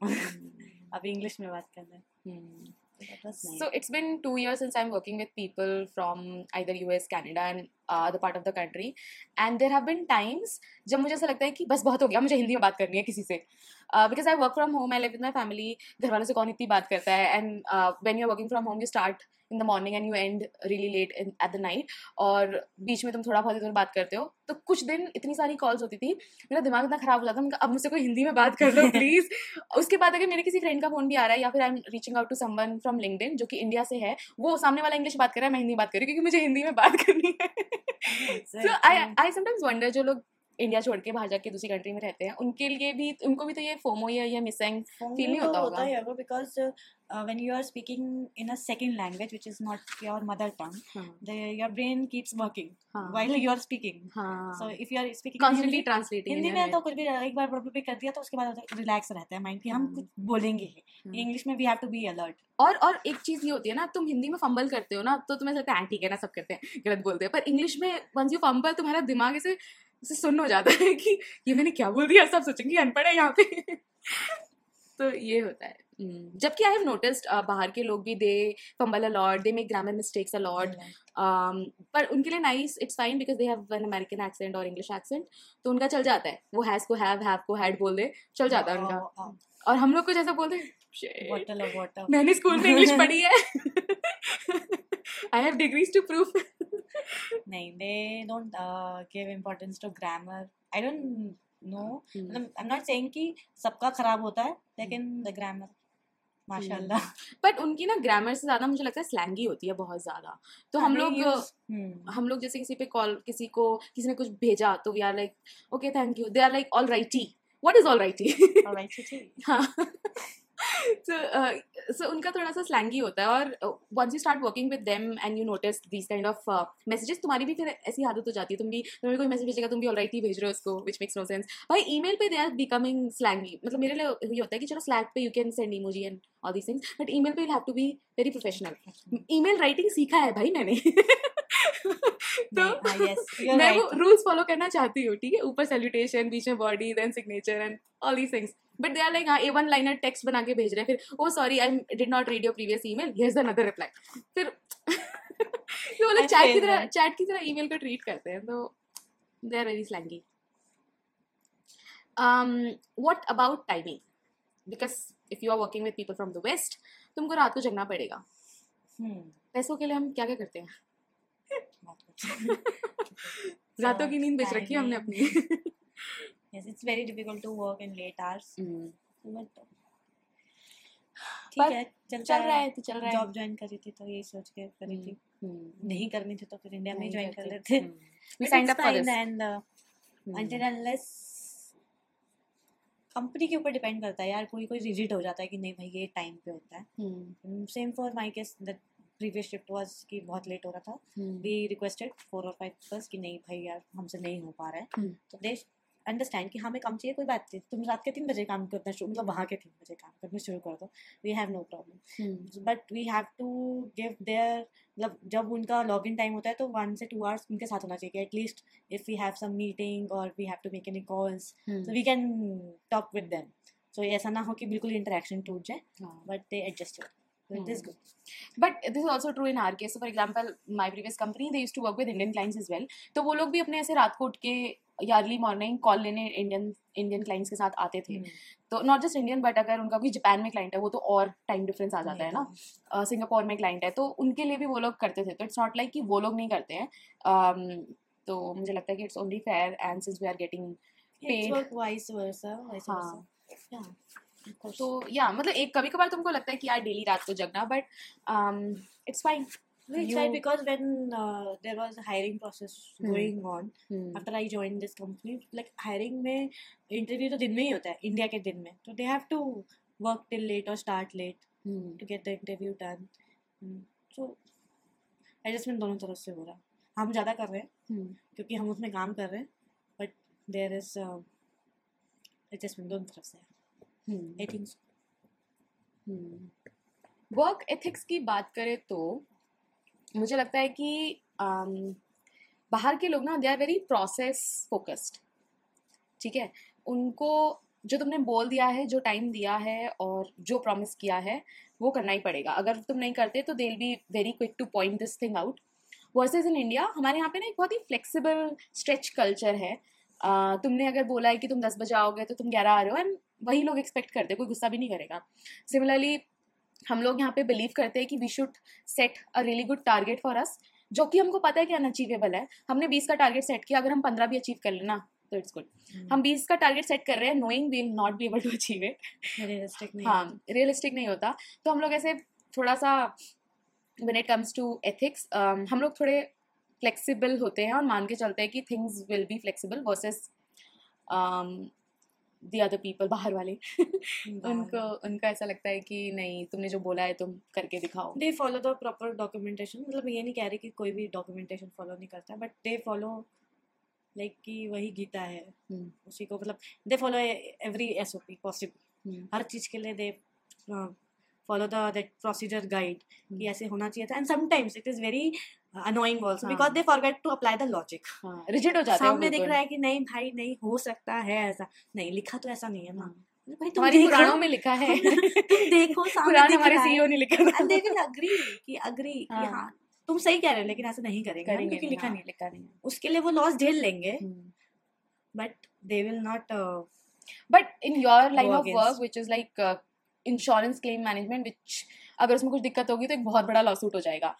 अब इंग्लिश में बात करना है। Hmm. was nice. So it's been two years since I'm working with people from either US, Canada, and uh, other part of the country, and there have been times जब मुझे ऐसा लगता है कि बस बहुत हो गया मुझे हिंदी में बात करनी है किसी से because I work from home I live with my family घर वालों से कौन इतनी बात करता है and when you are working from home you start in the morning and you end really late in at the night और बीच में तुम थोड़ा बहुत इधर बात करते हो। तो कुछ दिन इतनी सारी कॉल्स होती थी। मेरा दिमाग इतना खराब हो जाता था। अब मुझसे कोई हिंदी में बात कर लो प्लीज़ उसके बाद अगर मेरे किसी फ्रेंड का फ़ोन भी आ रहा है या फिर I am reaching out to someone from LinkedIn जो कि इंडिया से है वो सामने वाला इंग्लिश बात कर रहा है मैं हिंदी बात कर रही हूँ क्योंकि मुझे हिंदी में बात करनी है। सो आई आई समटाइम्स वंडर जो लोग इंडिया छोड़ के बाहर जाके दूसरी कंट्री में रहते हैं। उनके लिए भी उनको भी तो ये फोमो या ये मिसिंग feel नहीं होता होगा। होता है because when you are speaking in a second language which is not your mother tongue the your brain keeps working while you are speaking. so हाँ if you are speaking Hindi translating Hindi में तो कुछ भी एक बार प्रॉब्लम भी कर दिया तो उसके बाद रिलैक्स रहता है माइंड कि हम हम्म। कुछ बोलेंगे ही। इंग्लिश में we have to be alert और और एक चीज़ ये होती है ना तुम हिंदी में फंबल करते हो ना तो तुम्हें लगता है "हाँ, ठीक है ना सब करते हैं गलत बोलते हैं। पर इंग्लिश में वंस यू फंबल तुम्हारा दिमाग ऐसे ऐसे सुन्न हो जाता है कि ये मैंने क्या बोल दिया? सब सोचेंगे अनपढ़ है यहाँ पे। तो ये होता है। हम्म, जबकि आई हैव नोटिस्ड बाहर के लोग भी they fumble a lot they make grammar mistakes a lot पर उनके लिए nice it's fine because they have an American accent और इंग्लिश एक्सेंट तो उनका चल जाता है। वो हैज़ को हैव हैव को हैड बोल दे चल जाता है उनका। और हम लोग को जैसा बोलते हैं "Shit, बॉटल ऑफ़ वाटर मैंने स्कूल में इंग्लिश पढ़ी है। I have degrees to proof नहीं they don't give importance to grammar I don't know मतलब आई एम नॉट सेइंग कि सबका खराब होता है लेकिन द ग्रामर माशाल्लाह। बट उनकी ना ग्रामर से ज़्यादा मुझे लगता है स्लैंगी होती है बहुत ज़्यादा। तो हम लोग हम्म हम लोग जैसे किसी पे कॉल किसी को किसी ने कुछ भेजा तो we are like okay thank you they are like all righty what is all righty alright ठीक। हाँ। so uh, so उनका थोड़ा सा स्लैंगी होता है और once you start working with them and you notice these kind of messages तुम्हारी भी फिर ऐसी आदत हो जाती है तुम भी तुम्हें कोई मैसेज भेजेगा तुम भी ऑलराइट ही भेज रहे हो उसको विच मेक्स नो सेंस भाई ईमेल पे दे आर बिकमिंग स्लैंगी मतलब मेरे लिए ये होता है कि चलो स्लैग पे you can send emoji and all these things but email पे you have to be very professional email writing सीखा है भाई मैंने। तो आर मैं वो रूल्स फॉलो करना चाहती हूँ ठीक है? ऊपर सैल्यूटेशन बीच में body then signature and all these things but they are like हाँ ए वन लाइनर टेक्स्ट बना के भेज रहे हैं फिर ओ sorry I did not read your previous email here's another reply फिर फिर वो लोग चैट की तरह. चैट की तरह ईमेल को ट्रीट करते हैं तो they are very slangy what about timing because if you are working with people from the West तुमको रात को जगना पड़ेगा। हम्म पैसों के लिए हम क्या क्या करते हैं? बहुत कुछ रातों की नींद बेच रखी है हमने अपनी। Yes it's very difficult to work in late hours. But ठीक है चल रहा है तो चल रहा है। जॉब ज्वाइन करी थी तो यही सोच के करी थी। हम्म, नहीं करनी थी तो फिर इंडिया में ज्वाइन कर लेते। We signed up for this and until unless company के ऊपर डिपेंड करता है यार कोई कोई रिजिड हो जाता है कि नहीं भाई ये टाइम पे होता है। Same for my case the previous shift was कि बहुत लेट हो रहा था। वी रिक्वेस्टेड फोर और फाइव प्लस कि नहीं भाई यार हमसे नहीं हो पा रहा है। हम्म। तो दे अंडरस्टैंड कि हमें काम चाहिए कोई बात नहीं। तुम रात के तीन बजे काम करना शुरू मतलब वहाँ के तीन बजे काम करना शुरू कर दो we have no problem but we have to give their मतलब जब उनका लॉग इन टाइम होता है तो वन से टू आवर्स उनके साथ होना चाहिए at least if we have some meeting और we have to make any calls so we can talk with them. ऐसा ना हो कि बिल्कुल इंटरेक्शन टूट जाए। But they adjusted it is Hmm. But this is also true in our case. So, for example, my previous company, they used to work with Indian clients as well. तो वो लोग भी अपने ऐसे रात को उठ के या अर्ली मॉर्निंग कॉल लेने इंडियन इंडियन क्लाइंट्स के साथ आते थे Hmm. तो नॉट जस्ट इंडियन बट अगर उनका कोई जापान में क्लाइंट है वो तो और टाइम डिफरेंस आ जाता है ना सिंगापुर में क्लाइंट है तो उनके लिए भी वो लोग करते थे तो इट्स नॉट लाइक कि वो लोग नहीं करते हैं तो मुझे लगता है कि it's only fair and since we are getting it's paid. work vice versa vice हाँ तो या मतलब एक कभी कभार तुमको लगता है कि यार डेली रात को जगना um, but it's fine it's you- right because when uh, there was a hiring process Hmm. going on hmm. after I joined this company like hiring में interview तो दिन में ही होता है इंडिया के दिन में तो they have to work till late or start late hmm. to get the interview done Hmm. so adjustment दोनों तरफ़ से हो रहा है हम ज़्यादा कर रहे हैं क्योंकि हम उसमें काम कर रहे हैं बट देर इज़ एडजस्टमेंट दोनों तरफ़ से आई थिंक वर्क एथिक्स की बात करें तो मुझे लगता है कि um, बाहर के लोग ना they are very process focused ठीक है? उनको जो तुमने बोल दिया है जो टाइम दिया है और जो प्रॉमिस किया है वो करना ही पड़ेगा। अगर तुम नहीं करते तो they be very quick to point this thing out versus in India हमारे यहाँ पे ना एक बहुत ही फ्लेक्सिबल स्ट्रेच कल्चर है। uh, तुमने अगर बोला है कि तुम दस बजे आओगे तो तुम ग्यारह आ रहे हो एंड वही लोग एक्सपेक्ट करते हैं कोई गुस्सा भी नहीं करेगा। सिमिलरली हम लोग यहाँ पे बिलीव करते हैं कि we should set a really good target for us जो कि हमको पता है कि अनअचीवेबल है। हमने बीस का टारगेट सेट किया अगर हम पंद्रह भी अचीव कर लेना तो इट्स गुड हम बीस का टारगेट सेट कर रहे हैं knowing we will not be able to achieve it realistic नहीं हाँ रियलिस्टिक नहीं होता। तो हम लोग ऐसे थोड़ा सा when it comes to um, हम लोग थोड़े फ्लेक्सिबल होते हैं और मान के चलते हैं कि things will be flexible versus the other people बाहर वाले। उनको उनको ऐसा लगता है कि नहीं तुमने जो बोला है तुम करके दिखाओ। They follow the proper documentation मतलब ये नहीं कह रही कि कोई भी डॉक्यूमेंटेशन फॉलो नहीं करता बट दे फॉलो लाइक कि वही गीता है। हम्म, उसी को मतलब they follow every S O P possible हर चीज़ के लिए they follow the that procedure guide. कि ऐसे होना चाहिए था. And sometimes it is very annoying also. Because they forget to apply the logic rigid हो जाते हैं सामने दिख रहा है कि नहीं भाई नहीं हो सकता है ऐसा। नहीं लिखा तो ऐसा नहीं है ना। हाँ। भाई तुम पुराणों में लिखा है। तुम देखो सामने हमारे सीईओ ने लिखा था। and they will कि अग्री कि हाँ। हाँ तुम सही कह रहे हो लेकिन ऐसा नहीं करेंगे क्योंकि लिखा हाँ, नहीं लिखा नहीं उसके लिए वो लॉस झेल लेंगे। But they will not but in your line of work is like insurance claim management which अगर उसमें कुछ दिक्कत होगी तो एक बहुत बड़ा लॉसूट हो जाएगा।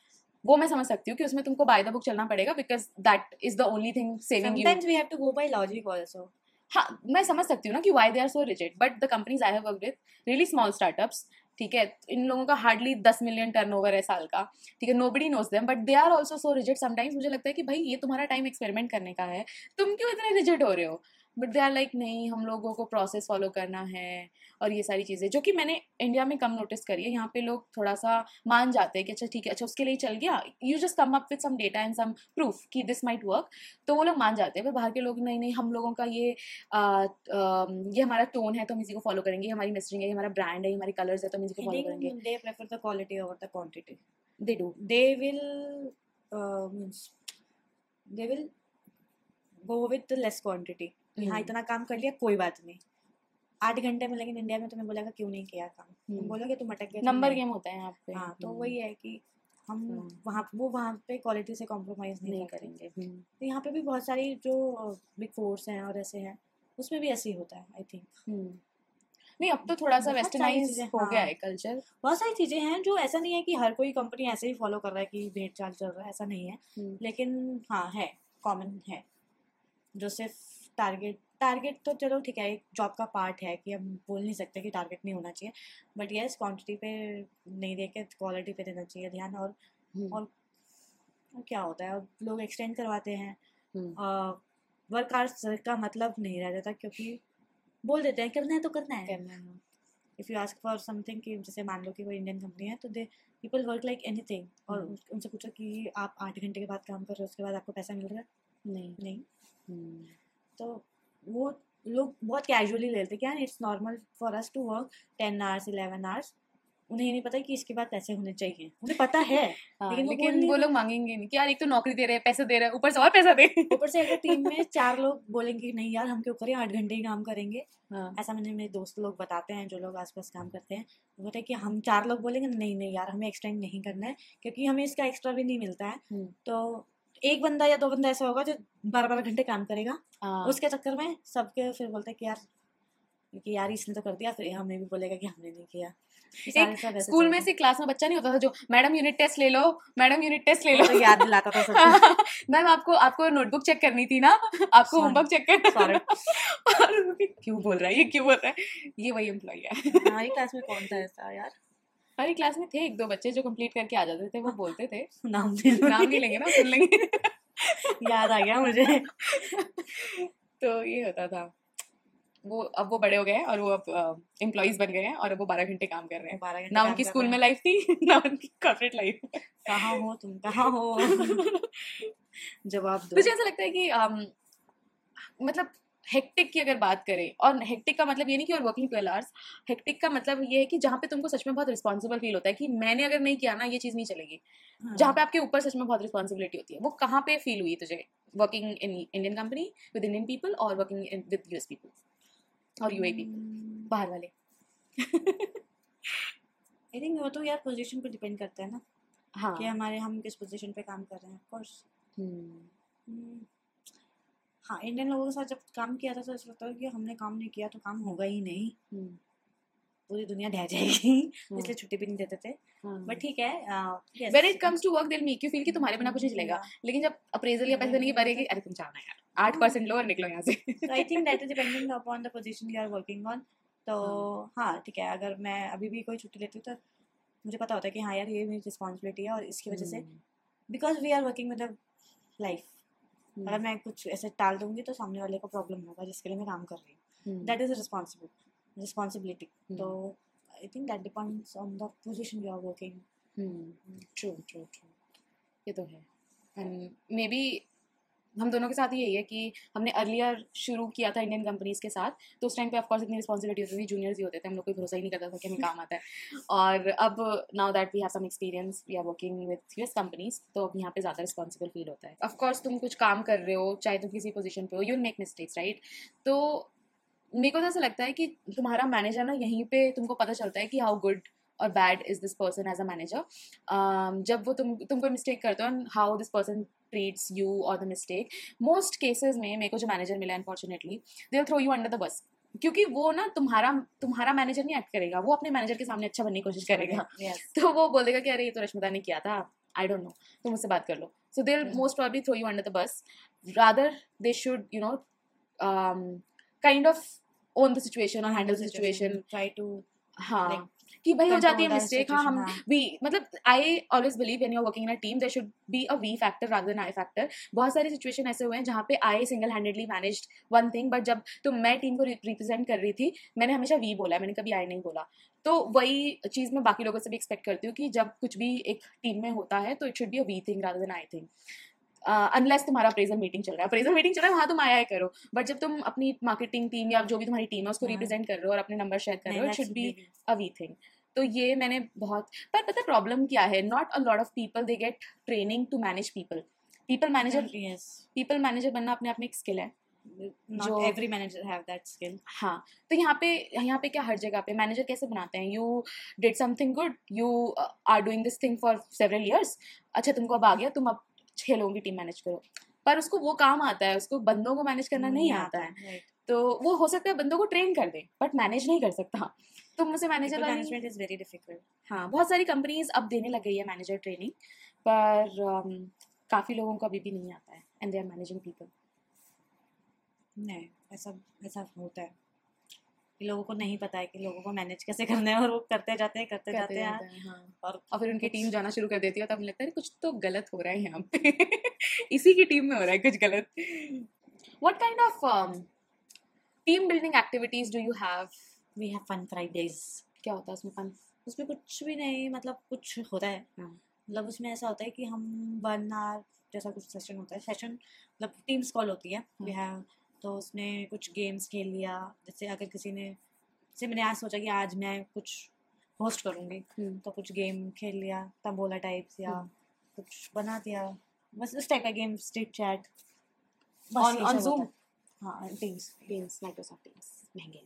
वो मैं समझ सकती हूँ कि उसमें तुमको बाय द बुक चलना पड़ेगा because that is the only thing saving you we have to go by logic also हाँ मैं समझ सकती हूँ ना कि why they are so rigid but the companies I have work with really small startups ठीक है इन लोगों का हार्डली दस मिलियन टर्न ओवर है साल का ठीक है nobody knows them but they are also so rigid sometimes मुझे लगता है कि भाई ये तुम्हारा टाइम एक्सपेरिमेंट करने का है। तुम क्यों इतने रिजिड हो रहे हो? बट दे आर लाइक नहीं हम लोगों को प्रोसेस फॉलो करना है और ये सारी चीज़ें जो कि मैंने इंडिया में कम नोटिस करी है। यहाँ पे लोग थोड़ा सा मान जाते हैं कि अच्छा ठीक है अच्छा उसके लिए चल गया। You just come up with some data and some proof कि दिस माइट वर्क तो वो लोग मान जाते हैं। पर बाहर के लोग नहीं नहीं हम लोगों का ये आ, आ, ये हमारा टोन है तो हम इसी को फॉलो करेंगे। हमारी मैसेजिंग है हमारा ब्रांड है हमारी कलर्स है तो हम इसी को फॉलो करेंगे. They prefer the quality over the quantity they do they will means they will go with the less quantity हाँ हम्म। इतना काम कर लिया कोई बात नहीं आठ घंटे में लेकिन इंडिया में तुम्हें बोलेगा क्यों नहीं किया काम हम्म। बोलोगे तुम अटक गए नंबर गेम होता है यहाँ पे हाँ तो हम्म, वही है कि हम हम्म। वहाँ वो वहाँ पे क्वालिटी से कॉम्प्रोमाइज़ नहीं, नहीं करेंगे तो यहाँ पे भी बहुत सारी जो बिग फोर्स हैं और ऐसे हैं उसमें भी ऐसे ही होता है आई थिंक। नहीं अब तो थोड़ा सा वेस्टर्नाइज हो गया हाँ। है कल्चर बहुत सारी चीज़ें हैं जो ऐसा नहीं है कि हर कोई कंपनी ऐसे ही फॉलो कर रहा है कि भेड़ चाल चल रहा है ऐसा नहीं है। लेकिन हाँ है कॉमन है जो सिर्फ़ टारगेट टारगेट तो चलो ठीक है एक जॉब का पार्ट है कि हम बोल नहीं सकते कि टारगेट नहीं होना चाहिए बट यस क्वांटिटी पे नहीं दे के क्वालिटी पे देना चाहिए ध्यान और हम्म, और क्या होता है लोग एक्सटेंड करवाते हैं। हम्म, वर्क आवर्स का मतलब नहीं रह जाता क्योंकि बोल देते हैं करना है तो करना है। है if you ask for something कि जैसे मान लो कि कोई इंडियन कंपनी है तो they people work like anything और हम्म। उनसे पूछो कि आप आठ घंटे के बाद काम कर रहे हो उसके बाद आपको पैसा मिल रहा है? नहीं। नहीं। हम्म, तो वो लोग बहुत कैजुअली ले लेते हैं क्या it's normal for us to work ten hours eleven hours उन्हें नहीं पता कि इसके बाद पैसे होने चाहिए। उन्हें पता है हाँ, लेकिन वो लेकिन बोल वो लोग मांगेंगे नहीं कि यार एक तो नौकरी दे रहे हैं पैसे दे रहे हैं ऊपर से और पैसा दे। ऊपर से अगर टीम में चार लोग बोलेंगे कि नहीं यार हम क्यों करें आठ घंटे ही काम करेंगे। हाँ, ऐसा मैंने मेरे दोस्त लोग बताते हैं जो लोग आसपास काम करते हैं। वो बोलते हैं कि हम चार लोग बोलेंगे नहीं नहीं यार हमें एक्सटेंड नहीं करना है क्योंकि हमें इसका एक्स्ट्रा भी नहीं मिलता है। हम्म। तो एक बंदा या दो बंदा ऐसा होगा जो बारह बारह घंटे काम करेगा। हाँ, उसके चक्कर में सबके फिर बोलते हैं कि यार कि यार इसने तो कर दिया फिर हमें भी बोलेगा कि हमने नहीं किया। सब ऐसे स्कूल में से क्लास में बच्चा नहीं होता था जो मैडम यूनिट टेस्ट ले लो मैडम यूनिट टेस्ट ले लो। तो याद दिलाता था सबको। मैम आपको आपको नोटबुक चेक करनी थी ना? आपको होमवर्क चेक करना. और क्यों बोल रहा है? ये क्यों बोल रहा है? ये वही एम्प्लॉय है। हमारी क्लास में कौन था ऐसा यार? हमारी क्लास में थे एक दो बच्चे जो कंप्लीट करके आ जाते थे वो बोलते थे। नाम भी नाम नहीं लेंगे। ना सुन लेंगे। याद आ गया मुझे। तो ये होता था। वो अब वो बड़े हो गए हैं और वो अब एम्प्लॉयज़ बन गए हैं और अब वो बारह घंटे काम कर रहे हैं। बारह घंटे ना उनकी स्कूल में लाइफ थी ना उनकी कॉर्पोरेट लाइफ कहाँ हो तुम? कहाँ हो? जवाब दो। मुझे ऐसा लगता है कि मतलब हेक्टिक की अगर बात करें और हेक्टिक का मतलब ये नहीं कि और वर्किंग ट्वेल्व आवर्स हेक्टिक का मतलब ये है कि जहाँ पे तुमको सच में बहुत रिस्पॉन्सिबल फील होता है कि मैंने अगर नहीं किया ना ये चीज़ नहीं चलेगी। हाँ। जहाँ पे आपके ऊपर सच में बहुत रिस्पॉन्सिबिलिटी होती है वो कहाँ पे फील हुई तुझे? Working in Indian company with Indian people और वर्किंग विद यूएस पीपल और यूए पीपल बाहर वाले। आई थिंक वो तो यार पोजीशन पे डिपेंड करता है ना हाँ। कि हमारे हम किस पोजीशन पे काम कर रहे हैं ऑफ़ कोर्स हम्म, हाँ इंडियन लोगों के साथ जब काम किया था तो ऐसा लगता है कि हमने काम नहीं किया तो काम होगा ही नहीं। हम्म, पूरी दुनिया ढह जाएगी हाँ, इसलिए छुट्टी भी नहीं देते थे। हाँ। बट ठीक है When it comes to work, they'll make you feel कि तुम्हारे बिना कुछ नहीं चलेगा। लेकिन जब अप्रेजल या पैसे देने की बारी है कि अरे तुम जाना यार आठ परसेंट लोअर और निकलो यहाँ से। I think that is depending upon the position you are working on तो हाँ। ठीक है अगर मैं अभी भी कोई छुट्टी लेती हूँ तो मुझे पता होता है कि हाँ यार ये मेरी रिस्पॉन्सिबिलिटी है और इसकी वजह से because we are working with life हम्म, अगर मैं कुछ ऐसे टाल दूँगी तो सामने वाले को प्रॉब्लम होगा जिसके लिए मैं काम कर रही हूँ। हम्म, दैट इज़ रिस्पॉन्सिबल रिस्पॉन्सिबिलिटी हम्म, तो I think that depends on the position you are working true true true ये तो है। एंड मे बी हम दोनों के साथ यही है कि हमने अर्लियर शुरू किया था इंडियन कंपनीज़ के साथ तो उस टाइम पे ऑफकोर्स इतनी रिस्पॉन्सिबिलिटी होती थी जूनियर्स ही होते थे, हम लोग कोई भरोसा ही नहीं करता था कि हमें काम आता है। और अब now that we have some experience we are working with US companies तो अब यहाँ पे ज़्यादा रिस्पॉन्सिबल फील होता है। ऑफकोर्स तुम कुछ काम कर रहे हो, चाहे तुम किसी पोजिशन पे हो यू मेक मिस्टेक्स राइट तो मेरे को तो ऐसा लगता है कि तुम्हारा मैनेजर ना यहीं पे तुमको पता चलता है कि हाउ गुड और bad is this person as a manager जब वो तुम तुम कोई मिस्टेक करते हो and how this person treats you और द मिस्टेक मोस्ट केसेस में मेरे को जो मैनेजर मिला unfortunately they throw you under the bus क्योंकि वो ना तुम्हारा तुम्हारा मैनेजर नहीं एक्ट करेगा वो अपने मैनेजर के सामने अच्छा बनने की कोशिश करेगा। यस तो वो बोल देगा कि अरे ये तो रश्मिता ने किया था आई डोंट नो तुम मुझसे बात कर लो. So they most probably throw you under the bus rather they should you know kind of own the situation और handle the situation try to हाँ। Like, कि भाई हो जाती है मिस्टेक हाँ हम हाँ। वी मतलब I always believe when you are working in a team there should be a we factor rather than I factor बहुत सारी सिचुएशन ऐसे हुए हैं जहाँ पे I single handedly managed one thing but जब तो मैं टीम को रिप्रेजेंट कर रही थी मैंने हमेशा वी बोला है, मैंने कभी आई नहीं बोला। तो वही चीज़ मैं बाकी लोगों से भी एक्सपेक्ट करती हूँ कि जब कुछ भी एक टीम में होता है तो it should be a we thing rather than I thing unless तुम्हारा अप्रेजल मीटिंग चल रहा है। अप्रेजल मीटिंग चल रहा है वहाँ तुम आया है करो। बट जब तुम अपनी मार्केटिंग टीम या जो भी तुम्हारी टीम है उसको हाँ। रिप्रेजेंट कर रहे हो और अपने नंबर शेयर कर रहे हो it should be a we thing तो ये मैंने बहुत पर पता प्रॉब्लम क्या है? Not a lot of people they get training to manage people people manager people manager बनना अपने आप में एक स्किल है। जो- every manager have that skill हाँ तो यहाँ पे यहाँ पे क्या हर जगह पे मैनेजर कैसे बनाते हैं? You did something good you are doing this thing for several years अच्छा तुमको अब आ गया तुम अब छह लोगों की टीम मैनेज करो। पर उसको वो काम आता है उसको बंदों को मैनेज करना नहीं आता है। तो वो हो सकता है बंदों को ट्रेन कर दे बट मैनेज नहीं कर सकता। तो मुझे manager management is very difficult हाँ बहुत सारी कंपनीज़ अब देने लग गई है मैनेजर ट्रेनिंग पर um, काफ़ी लोगों को अभी भी नहीं आता है and they are managing people नहीं ऐसा ऐसा होता है। लोगों को नहीं पता है कि लोगों को मैनेज कैसे करना है और वो करते जाते हैं करते करते जाते हैं। हैं हाँ। और और फिर उनकी टीम जाना शुरू कर देती है तब लगता है कुछ तो गलत हो रहा है यहाँ पे। इसी की टीम में हो रहा है कुछ गलत। What kind of team building activities do you have we have fun Fridays क्या होता है उसमें फन उसमें कुछ भी नहीं मतलब कुछ होता है। हाँ। मतलब उसमें ऐसा होता है कि हम वन आवर जैसा कुछ सेशन होता है। सेशन मतलब टीम्स कॉल होती है। वी हैव तो उसने कुछ गेम्स खेल लिया। जैसे अगर किसी ने जैसे मैंने आज सोचा कि आज मैं कुछ होस्ट करूँगी तो कुछ गेम खेल लिया तंबोला टाइप्स या हम्म। कुछ बना दिया। बस उस टाइप का game street chat on Zoom? हाँ। टीम्स टीम्स माइक्रोसॉफ्ट टीम्स महँगे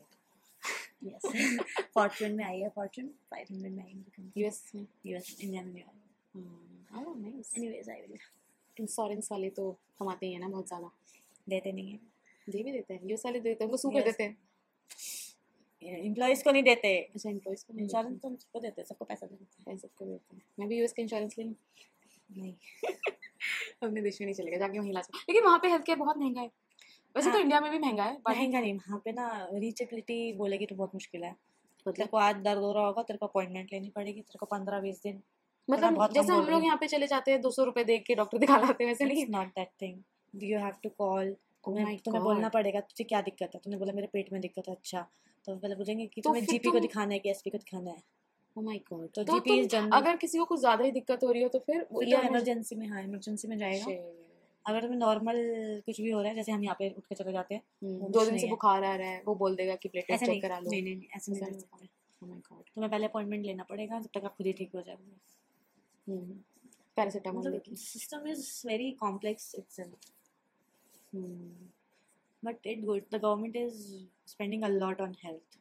यस फॉर्चून में आई है फॉर्चून फाइव हंड्रेड में आएँगे यूएस में? यूएस इंडिया में नहीं एनीवेज आई विल इंश्योरेंस वाले तो कमाते ही हैं ना बहुत ज़्यादा। देते नहीं है। दे भी देते हैं यूएस वाले देते हैं उनको सू कर देते हैं एम्प्लॉयज़ को नहीं देते अच्छा एम्प्लॉयज़ को इंश्योरेंस तो सबको देते हैं सबको पैसा देते हैं सबको देते हैं मैं भी यूएस का इंश्योरेंस ले नहीं अपने देश में नहीं चलेगा जाके वहीं इलाज लेकिन वहाँ पे हेल्थ केयर बहुत महँगा है वैसे तो। इंडिया में भी महँगा है महँगा नहीं वहाँ पे ना रीचेबिलिटी बोलेगी तो बहुत मुश्किल है तेरे मतलब को आज दर्द हो रहा होगा तेरे को अपॉइंटमेंट लेनी पड़ेगी तेरे को पंद्रह बीस दिन मतलब जैसे हम लोग। यहाँ पे चले जाते हैं दो सौ रुपए दे के डॉक्टर दिखा लाते हैं वैसे नहीं not that thing you have to call Oh my तुम्हें तुम्हें बोलना पड़ेगा तुझे क्या दिक्कत है? तूने बोला मेरे पेट में दिक्कत है। अच्छा तो पहले पूछेंगे कि तो तुम्हें जीपी को दिखाना है कि एसपी को दिखाना है? Oh my God. तो तो GP is अगर किसी को कुछ ज़्यादा ही दिक्कत हो रही हो तो फिर वो- या तो इमरजेंसी में हाँ इमरजेंसी में जाएगा। अगर तुम्हें नॉर्मल कुछ भी हो रहा है जैसे हम यहाँ पे उठ के चले जाते हैं हम्म, दो दिन से बुखार आ रहा है वो बोल देगा कि ऐसे चेक करा लो। नहीं नहीं ऐसे नहीं कर सकते। Oh. तुम्हें पहले अपॉइंटमेंट लेना पड़ेगा जब तक आप खुद ही ठीक हो जाओगे। Paracetamol system is very complex itself hmm, but it good. The government is spending a lot on health.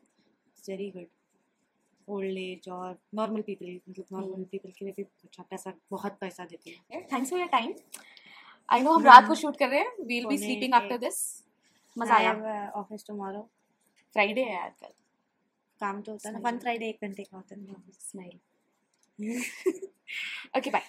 It's very good. Old age और normal people मतलब normal हम्म। people के लिए भी अच्छा पैसा बहुत पैसा देती है। Thanks for your time I know हम रात को। शूट कर रहे हैं. We'll be sleeping after. This मज़ा आया. ऑफ़िस टुमारो फ्राइडे है आज कल. काम तो होता है ना Smile. फन फ्राइडे एक घंटे का होता है। Smile okay bye